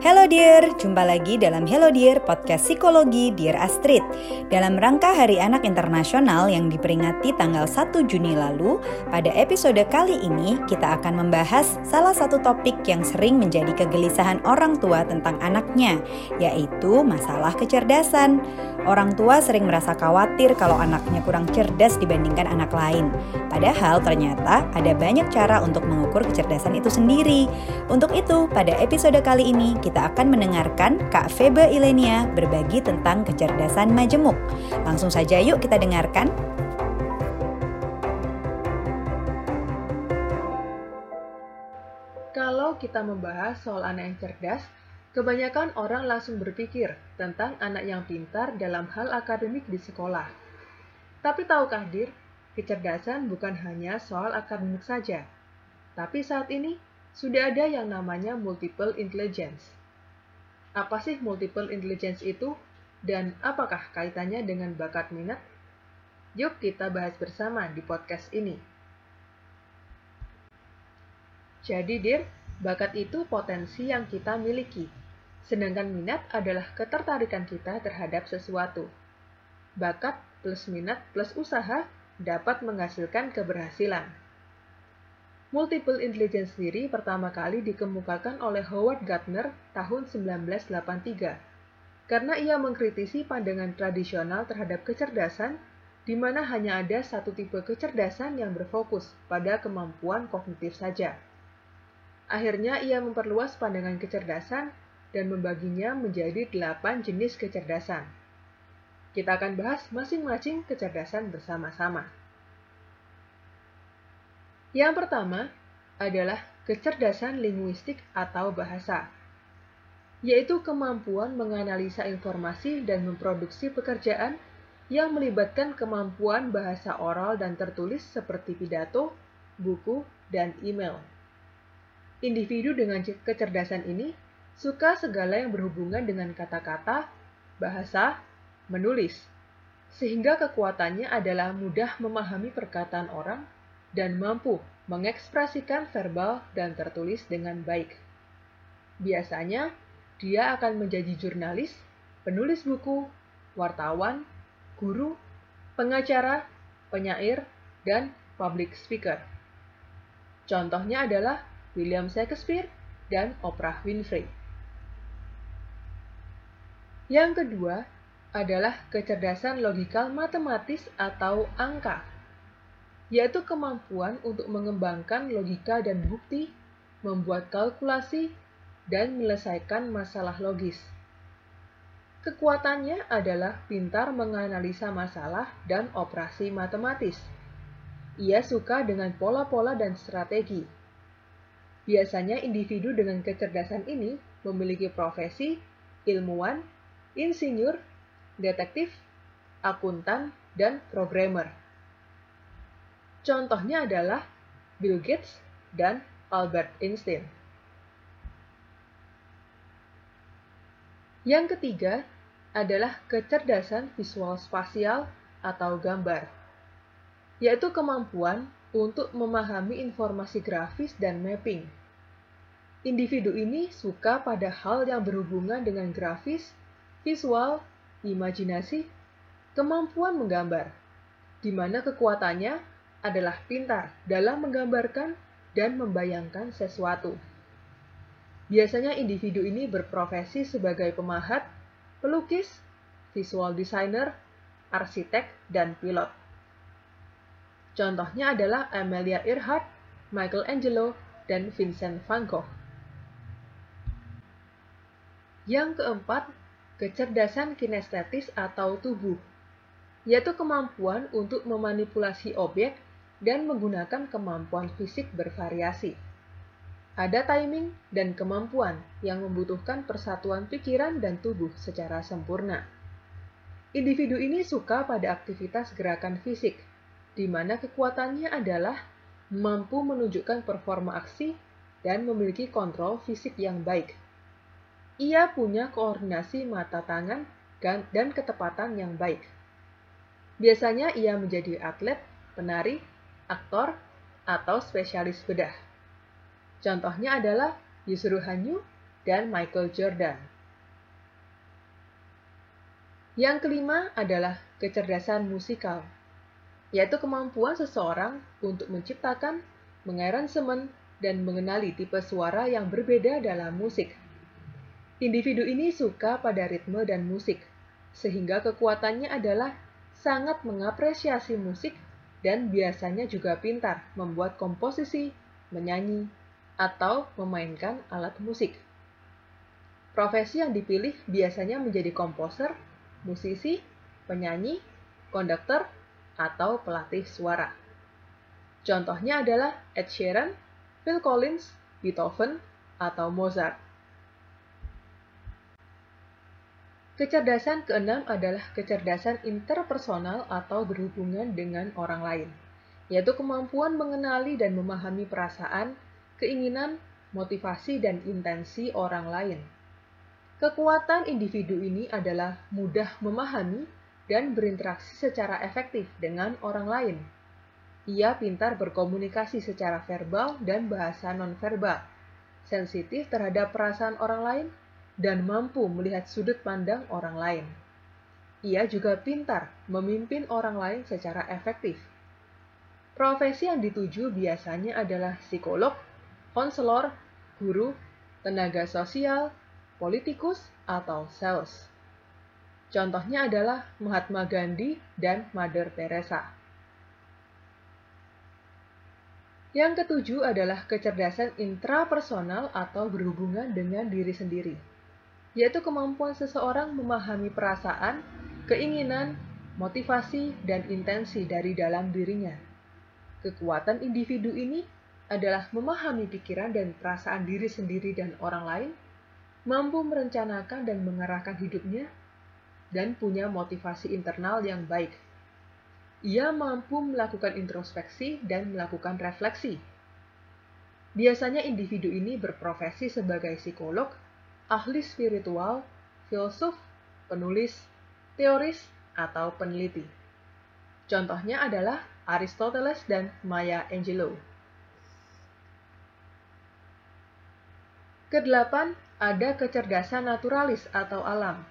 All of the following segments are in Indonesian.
Hello Dear, jumpa lagi dalam Hello Dear Podcast Psikologi Dear Astrid. Dalam rangka Hari Anak Internasional yang diperingati tanggal 1 Juni lalu, pada episode kali ini kita akan membahas salah satu topik yang sering menjadi kegelisahan orang tua tentang anaknya, yaitu masalah kecerdasan. Orang tua sering merasa khawatir kalau anaknya kurang cerdas dibandingkan anak lain. Padahal ternyata ada banyak cara untuk mengukur kecerdasan itu sendiri. Untuk itu, pada episode kali ini kita akan mendengarkan Kak Febe Ilenia berbagi tentang kecerdasan majemuk. Langsung saja yuk kita dengarkan. Kalau kita membahas soal anak yang cerdas, kebanyakan orang langsung berpikir tentang anak yang pintar dalam hal akademik di sekolah. Tapi tahukah Dir, kecerdasan bukan hanya soal akademik saja. Tapi saat ini sudah ada yang namanya multiple intelligence. Apa sih multiple intelligence itu? Dan apakah kaitannya dengan bakat minat? Yuk kita bahas bersama di podcast ini. Jadi, Dir, bakat itu potensi yang kita miliki, sedangkan minat adalah ketertarikan kita terhadap sesuatu. Bakat plus minat plus usaha dapat menghasilkan keberhasilan. Multiple intelligence sendiri pertama kali dikemukakan oleh Howard Gardner tahun 1983 karena ia mengkritisi pandangan tradisional terhadap kecerdasan di mana hanya ada satu tipe kecerdasan yang berfokus pada kemampuan kognitif saja. Akhirnya ia memperluas pandangan kecerdasan dan membaginya menjadi delapan jenis kecerdasan. Kita akan bahas masing-masing kecerdasan bersama-sama. Yang pertama adalah kecerdasan linguistik atau bahasa, yaitu kemampuan menganalisa informasi dan memproduksi pekerjaan yang melibatkan kemampuan bahasa oral dan tertulis seperti pidato, buku, dan email. Individu dengan kecerdasan ini suka segala yang berhubungan dengan kata-kata, bahasa, menulis, sehingga kekuatannya adalah mudah memahami perkataan orang dan mampu mengekspresikan verbal dan tertulis dengan baik. Biasanya, dia akan menjadi jurnalis, penulis buku, wartawan, guru, pengacara, penyair, dan public speaker. Contohnya adalah William Shakespeare dan Oprah Winfrey. Yang kedua adalah kecerdasan logikal matematis atau angka yaitu kemampuan untuk mengembangkan logika dan bukti, membuat kalkulasi, dan menyelesaikan masalah logis. Kekuatannya adalah pintar menganalisa masalah dan operasi matematis. Ia suka dengan pola-pola dan strategi. Biasanya individu dengan kecerdasan ini memiliki profesi ilmuwan, insinyur, detektif, akuntan, dan programmer. Contohnya adalah Bill Gates dan Albert Einstein. Yang ketiga adalah kecerdasan visual spasial atau gambar, yaitu kemampuan untuk memahami informasi grafis dan mapping. Individu ini suka pada hal yang berhubungan dengan grafis, visual, imajinasi, kemampuan menggambar, di mana kekuatannya adalah pintar dalam menggambarkan dan membayangkan sesuatu. Biasanya individu ini berprofesi sebagai pemahat, pelukis, visual designer, arsitek, dan pilot. Contohnya adalah Amelia Earhart, Michelangelo, dan Vincent van Gogh. Yang keempat, kecerdasan kinestetis atau tubuh, yaitu kemampuan untuk memanipulasi objek dan menggunakan kemampuan fisik bervariasi. Ada timing dan kemampuan yang membutuhkan persatuan pikiran dan tubuh secara sempurna. Individu ini suka pada aktivitas gerakan fisik, di mana kekuatannya adalah mampu menunjukkan performa aksi dan memiliki kontrol fisik yang baik. Ia punya koordinasi mata tangan dan ketepatan yang baik. Biasanya ia menjadi atlet, penari, aktor, atau spesialis bedah. Contohnya adalah Yusru Hanyu, dan Michael Jordan. Yang kelima adalah kecerdasan musikal, yaitu kemampuan seseorang untuk menciptakan, mengaransemen, dan mengenali tipe suara yang berbeda dalam musik. Individu ini suka pada ritme dan musik, sehingga kekuatannya adalah sangat mengapresiasi musik dan biasanya juga pintar membuat komposisi, menyanyi, atau memainkan alat musik. Profesi yang dipilih biasanya menjadi komposer, musisi, penyanyi, konduktor, atau pelatih suara. Contohnya adalah Ed Sheeran, Phil Collins, Beethoven, atau Mozart. Kecerdasan keenam adalah kecerdasan interpersonal atau berhubungan dengan orang lain, yaitu kemampuan mengenali dan memahami perasaan, keinginan, motivasi, dan intensi orang lain. Kekuatan individu ini adalah mudah memahami dan berinteraksi secara efektif dengan orang lain. Ia pintar berkomunikasi secara verbal dan bahasa nonverbal, sensitif terhadap perasaan orang lain, dan mampu melihat sudut pandang orang lain. Ia juga pintar memimpin orang lain secara efektif. Profesi yang dituju biasanya adalah psikolog, konselor, guru, tenaga sosial, politikus, atau sales. Contohnya adalah Mahatma Gandhi dan Mother Teresa. Yang ketujuh adalah kecerdasan intrapersonal atau berhubungan dengan diri sendiri, yaitu kemampuan seseorang memahami perasaan, keinginan, motivasi, dan intensi dari dalam dirinya. Kekuatan individu ini adalah memahami pikiran dan perasaan diri sendiri dan orang lain mampu merencanakan dan mengarahkan hidupnya, dan punya motivasi internal yang baik. Ia mampu melakukan introspeksi dan melakukan refleksi. Biasanya individu ini berprofesi sebagai psikolog, ahli spiritual, filsuf, penulis, teoris, atau peneliti. Contohnya adalah Aristoteles dan Maya Angelou. Kedelapan, ada kecerdasan naturalis atau alam,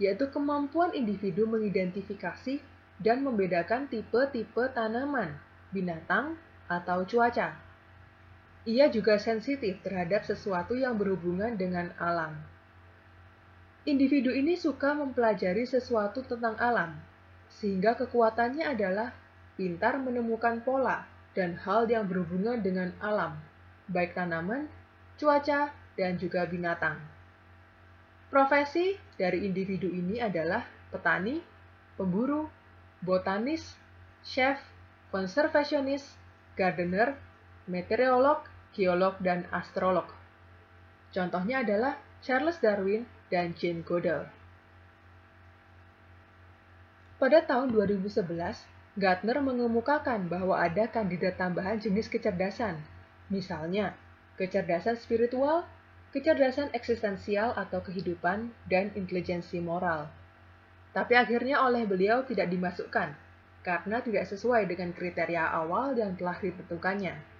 yaitu kemampuan individu mengidentifikasi dan membedakan tipe-tipe tanaman, binatang, atau cuaca. Ia juga sensitif terhadap sesuatu yang berhubungan dengan alam. Individu ini suka mempelajari sesuatu tentang alam, sehingga kekuatannya adalah pintar menemukan pola dan hal yang berhubungan dengan alam, baik tanaman, cuaca, dan juga binatang. Profesi dari individu ini adalah petani, pemburu, botanis, chef, konservasionis, gardener, meteorolog, geolog, dan astrolog. Contohnya adalah Charles Darwin dan Jane Goodall. Pada tahun 2011, Gartner mengemukakan bahwa ada kandidat tambahan jenis kecerdasan, misalnya kecerdasan spiritual, kecerdasan eksistensial atau kehidupan, dan intelijensi moral. Tapi akhirnya oleh beliau tidak dimasukkan, karena tidak sesuai dengan kriteria awal yang telah ditentukannya.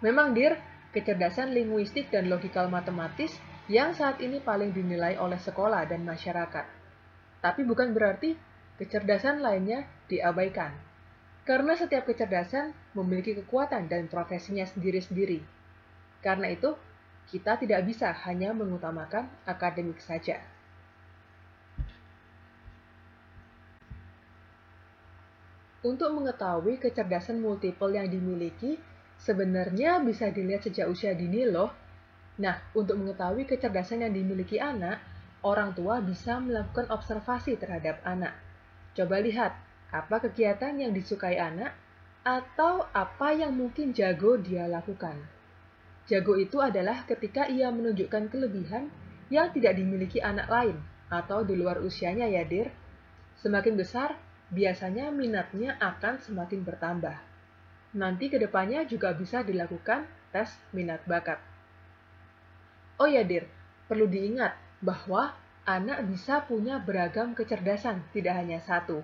Memang dir, kecerdasan linguistik dan logikal matematis yang saat ini paling dinilai oleh sekolah dan masyarakat. Tapi bukan berarti kecerdasan lainnya diabaikan. Karena setiap kecerdasan memiliki kekuatan dan profesinya sendiri-sendiri. Karena itu, kita tidak bisa hanya mengutamakan akademik saja. Untuk mengetahui kecerdasan multiple yang dimiliki, sebenarnya bisa dilihat sejak usia dini loh. Nah, untuk mengetahui kecerdasan yang dimiliki anak, orang tua bisa melakukan observasi terhadap anak. Coba lihat, apa kegiatan yang disukai anak, atau apa yang mungkin jago dia lakukan. Jago itu adalah ketika ia menunjukkan kelebihan yang tidak dimiliki anak lain atau di luar usianya ya, Dir. Semakin besar, biasanya minatnya akan semakin bertambah. Nanti ke depannya juga bisa dilakukan tes minat bakat. Oh ya, Dir, perlu diingat bahwa anak bisa punya beragam kecerdasan, tidak hanya satu.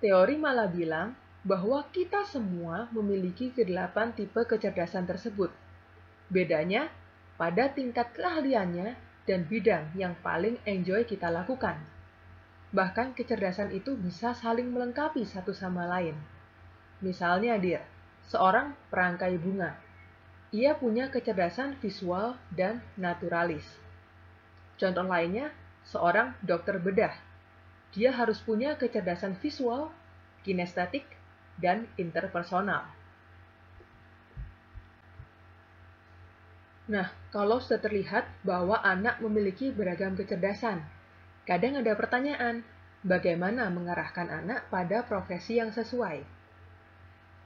Teori malah bilang bahwa kita semua memiliki kedelapan tipe kecerdasan tersebut, Bedanya, pada tingkat keahliannya dan bidang yang paling enjoy kita lakukan. Bahkan kecerdasan itu bisa saling melengkapi satu sama lain. Misalnya, Dir, seorang perangkai bunga. Ia punya kecerdasan visual dan naturalis. Contoh lainnya, seorang dokter bedah. Dia harus punya kecerdasan visual, kinestetik, dan interpersonal. Nah, kalau sudah terlihat bahwa anak memiliki beragam kecerdasan, kadang ada pertanyaan, bagaimana mengarahkan anak pada profesi yang sesuai?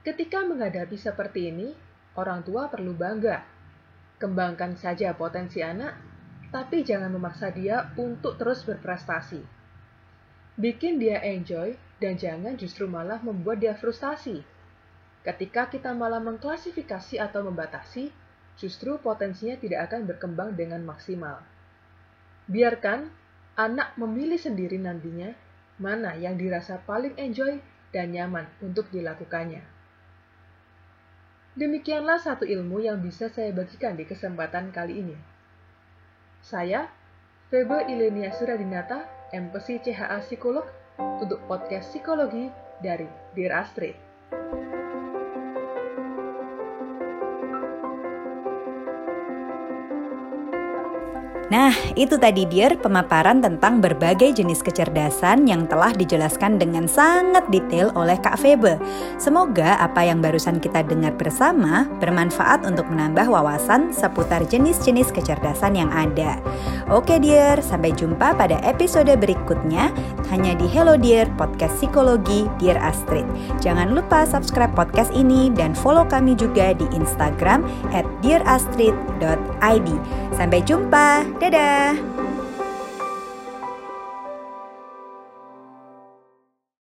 Ketika menghadapi seperti ini, orang tua perlu bangga. Kembangkan saja potensi anak, tapi jangan memaksa dia untuk terus berprestasi. Bikin dia enjoy dan jangan justru malah membuat dia frustasi. Ketika kita malah mengklasifikasi atau membatasi, justru potensinya tidak akan berkembang dengan maksimal. Biarkan anak memilih sendiri nantinya mana yang dirasa paling enjoy dan nyaman untuk dilakukannya. Demikianlah satu ilmu yang bisa saya bagikan di kesempatan kali ini. Saya, Febe Ilenia Suradinata, MPC CHA Psikolog, untuk podcast Psikologi dari Dear Astrid. Nah, itu tadi Dear pemaparan tentang berbagai jenis kecerdasan yang telah dijelaskan dengan sangat detail oleh Kak Febe. Semoga apa yang barusan kita dengar bersama bermanfaat untuk menambah wawasan seputar jenis-jenis kecerdasan yang ada. Oke Dear, sampai jumpa pada episode berikutnya hanya di Hello Dear Podcast Psikologi Dear Astrid. Jangan lupa subscribe podcast ini dan follow kami juga di Instagram at dearastrid.id. Sampai jumpa. Dadah!